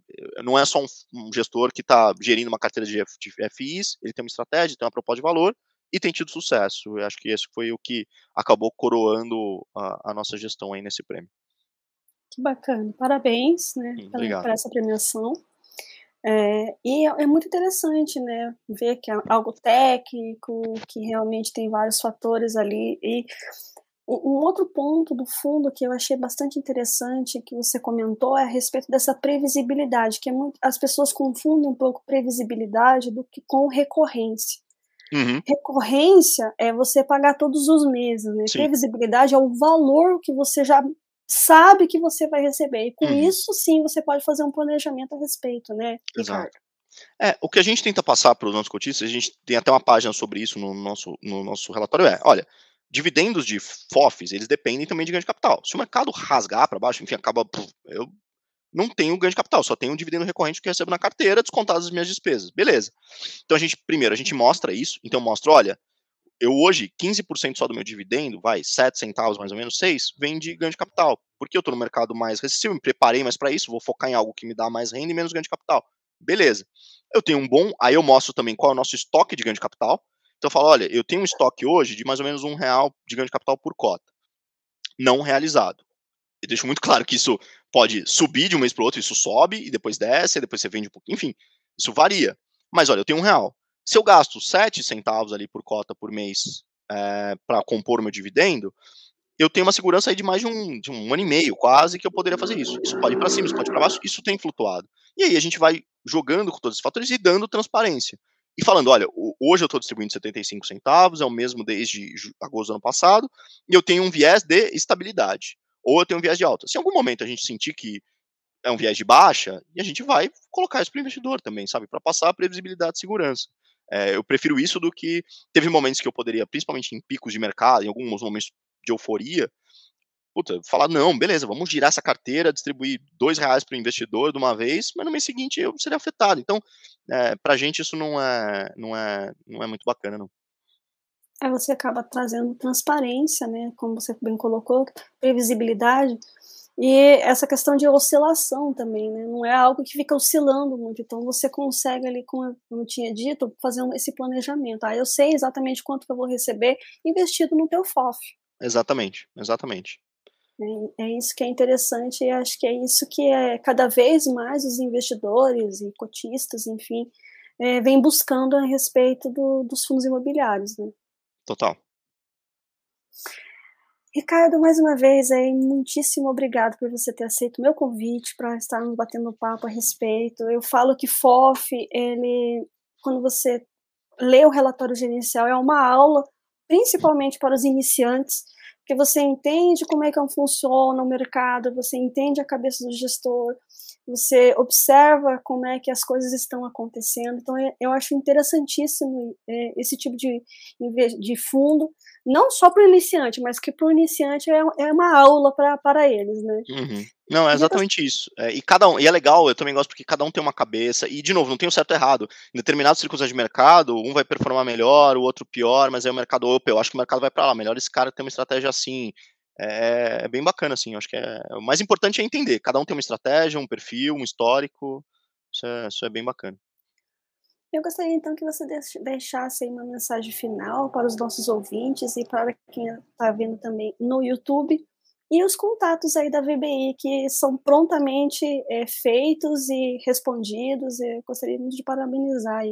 não é só um, um gestor que está gerindo uma carteira de, de FIs, ele tem uma estratégia, tem uma proposta de valor e tem tido sucesso. Eu acho que esse foi o que acabou coroando a, a nossa gestão aí nesse prêmio. Que bacana, parabéns, né, por essa premiação. É, e é, é muito interessante, né, ver que é algo técnico, que realmente tem vários fatores ali e um outro ponto do fundo que eu achei bastante interessante que você comentou é a respeito dessa previsibilidade, que é muito, as pessoas confundem um pouco previsibilidade do que com recorrência. Uhum. Recorrência é você pagar todos os meses, né? Previsibilidade é o valor que você já sabe que você vai receber. E com uhum. isso, sim, você pode fazer um planejamento a respeito, né? Exato. É, o que a gente tenta passar para os nossos cotistas, a gente tem até uma página sobre isso no nosso, no nosso relatório, é, olha, dividendos de FOFs, eles dependem também de ganho de capital. Se o mercado rasgar para baixo, enfim, acaba. Eu não tenho ganho de capital, só tenho um dividendo recorrente que eu recebo na carteira, descontadas as minhas despesas. Beleza. Então a gente, primeiro, a gente mostra isso. Então mostra, olha, eu hoje, 15% só do meu dividendo, vai, 7 centavos mais ou menos, 6, vem de ganho de capital. Porque eu estou no mercado mais recessivo, me preparei mais para isso, vou focar em algo que me dá mais renda e menos ganho de capital. Beleza. Eu tenho um bom, aí eu mostro também qual é o nosso estoque de ganho de capital. Então eu falo, olha, eu tenho um estoque hoje de mais ou menos um real de ganho de capital por cota, não realizado. Eu deixo muito claro que isso pode subir de um mês para o outro, isso sobe e depois desce, e depois você vende um pouquinho, enfim, isso varia. Mas olha, eu tenho um real. Se eu gasto 7 centavos ali por cota por mês é, para compor meu dividendo, eu tenho uma segurança aí de mais de um, de um ano e meio, quase, que eu poderia fazer isso. Isso pode ir para cima, isso pode ir para baixo, isso tem flutuado. E aí a gente vai jogando com todos esses fatores e dando transparência. E falando, olha, hoje eu estou distribuindo 75 centavos, é o mesmo desde agosto do ano passado, e eu tenho um viés de estabilidade, ou eu tenho um viés de alta. Se em algum momento a gente sentir que é um viés de baixa, e a gente vai colocar isso para o investidor também, sabe? Para passar a previsibilidade de segurança. É, eu prefiro isso do que. Teve momentos que eu poderia, principalmente em picos de mercado, em alguns momentos de euforia, puta, falar, não, beleza, vamos girar essa carteira, distribuir dois reais para o investidor de uma vez, mas no mês seguinte eu seria afetado. Então, é, para a gente isso não é, não, é, não é muito bacana, não. Aí você acaba trazendo transparência, né, como você bem colocou, previsibilidade, e essa questão de oscilação também, né, não é algo que fica oscilando muito, então você consegue ali, como eu tinha dito, fazer esse planejamento. Ah, eu sei exatamente quanto que eu vou receber investido no teu FOF. Exatamente, exatamente. É, é isso que é interessante e acho que é isso que é cada vez mais os investidores e cotistas, enfim, é, vem buscando a respeito do, dos fundos imobiliários, né? Total. Ricardo, mais uma vez, aí, muitíssimo obrigado por você ter aceito o meu convite para estarmos batendo papo a respeito. Eu falo que FOF, ele, quando você lê o relatório gerencial, é uma aula, principalmente para os iniciantes, porque você entende como é que funciona o mercado, você entende a cabeça do gestor, você observa como é que as coisas estão acontecendo. Então, é, eu acho interessantíssimo é, esse tipo de, de fundo, não só para o iniciante, mas que para o iniciante é, é uma aula para eles, né? Uhum. Não, é exatamente isso. É, e cada um, e é legal, eu também gosto porque cada um tem uma cabeça, e de novo, não tem o certo e errado. Em determinadas circunstâncias de mercado, um vai performar melhor, o outro pior, mas aí o mercado, opa, eu acho que o mercado vai para lá, melhor esse cara ter uma estratégia assim. É, é, bem bacana, assim, eu acho que é, o mais importante é entender, cada um tem uma estratégia, um perfil, um histórico, isso é, isso é bem bacana. Eu gostaria então que você deixasse uma mensagem final para os nossos ouvintes e para quem está vendo também no YouTube, e os contatos aí da VBI que são prontamente é, feitos e respondidos. Eu gostaria muito de parabenizar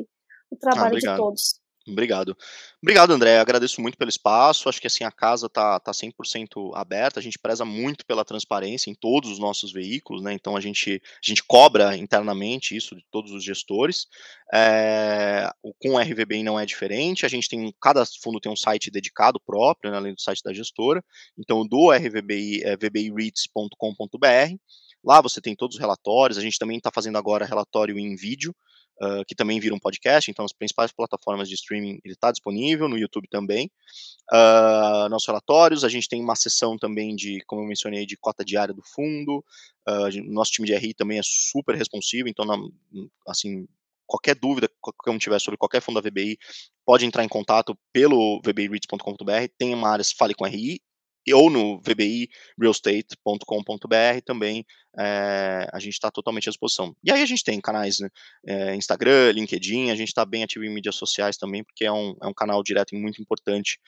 o trabalho ah, de todos. Obrigado. Obrigado, André. Agradeço muito pelo espaço. Acho que assim a casa está tá 100% aberta. A gente preza muito pela transparência em todos os nossos veículos, né? Então a gente, a gente cobra internamente isso de todos os gestores. É, com o RVBI não é diferente. A gente tem cada fundo tem um site dedicado próprio, né, além do site da gestora. Então do RVBI é vbireads.com.br. Lá você tem todos os relatórios. A gente também está fazendo agora relatório em vídeo uh, que também vira um podcast, então as principais plataformas de streaming ele está disponível, no YouTube também. Uh, nossos relatórios, a gente tem uma sessão também de, como eu mencionei, de cota diária do fundo, uh, nosso time de RI também é super responsivo, então, na, assim, qualquer dúvida que um tiver sobre qualquer fundo da VBI, pode entrar em contato pelo vbireads.com.br, tem uma área Fale com RI, ou no vbirealestate.com.br também é, a gente está totalmente à disposição. E aí a gente tem canais, né, é, Instagram, LinkedIn, a gente está bem ativo em mídias sociais também, porque é um, é um canal direto e muito importante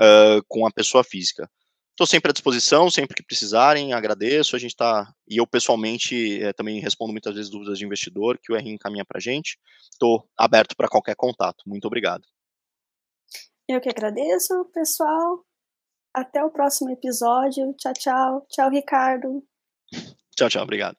uh, com a pessoa física. Estou sempre à disposição, sempre que precisarem, agradeço. A gente está, e eu pessoalmente é, também respondo muitas vezes dúvidas de investidor que o RI encaminha para a gente. Estou aberto para qualquer contato. Muito obrigado. Eu que agradeço, pessoal. Até o próximo episódio. Tchau, tchau. Tchau, Ricardo. Tchau, tchau. Obrigado.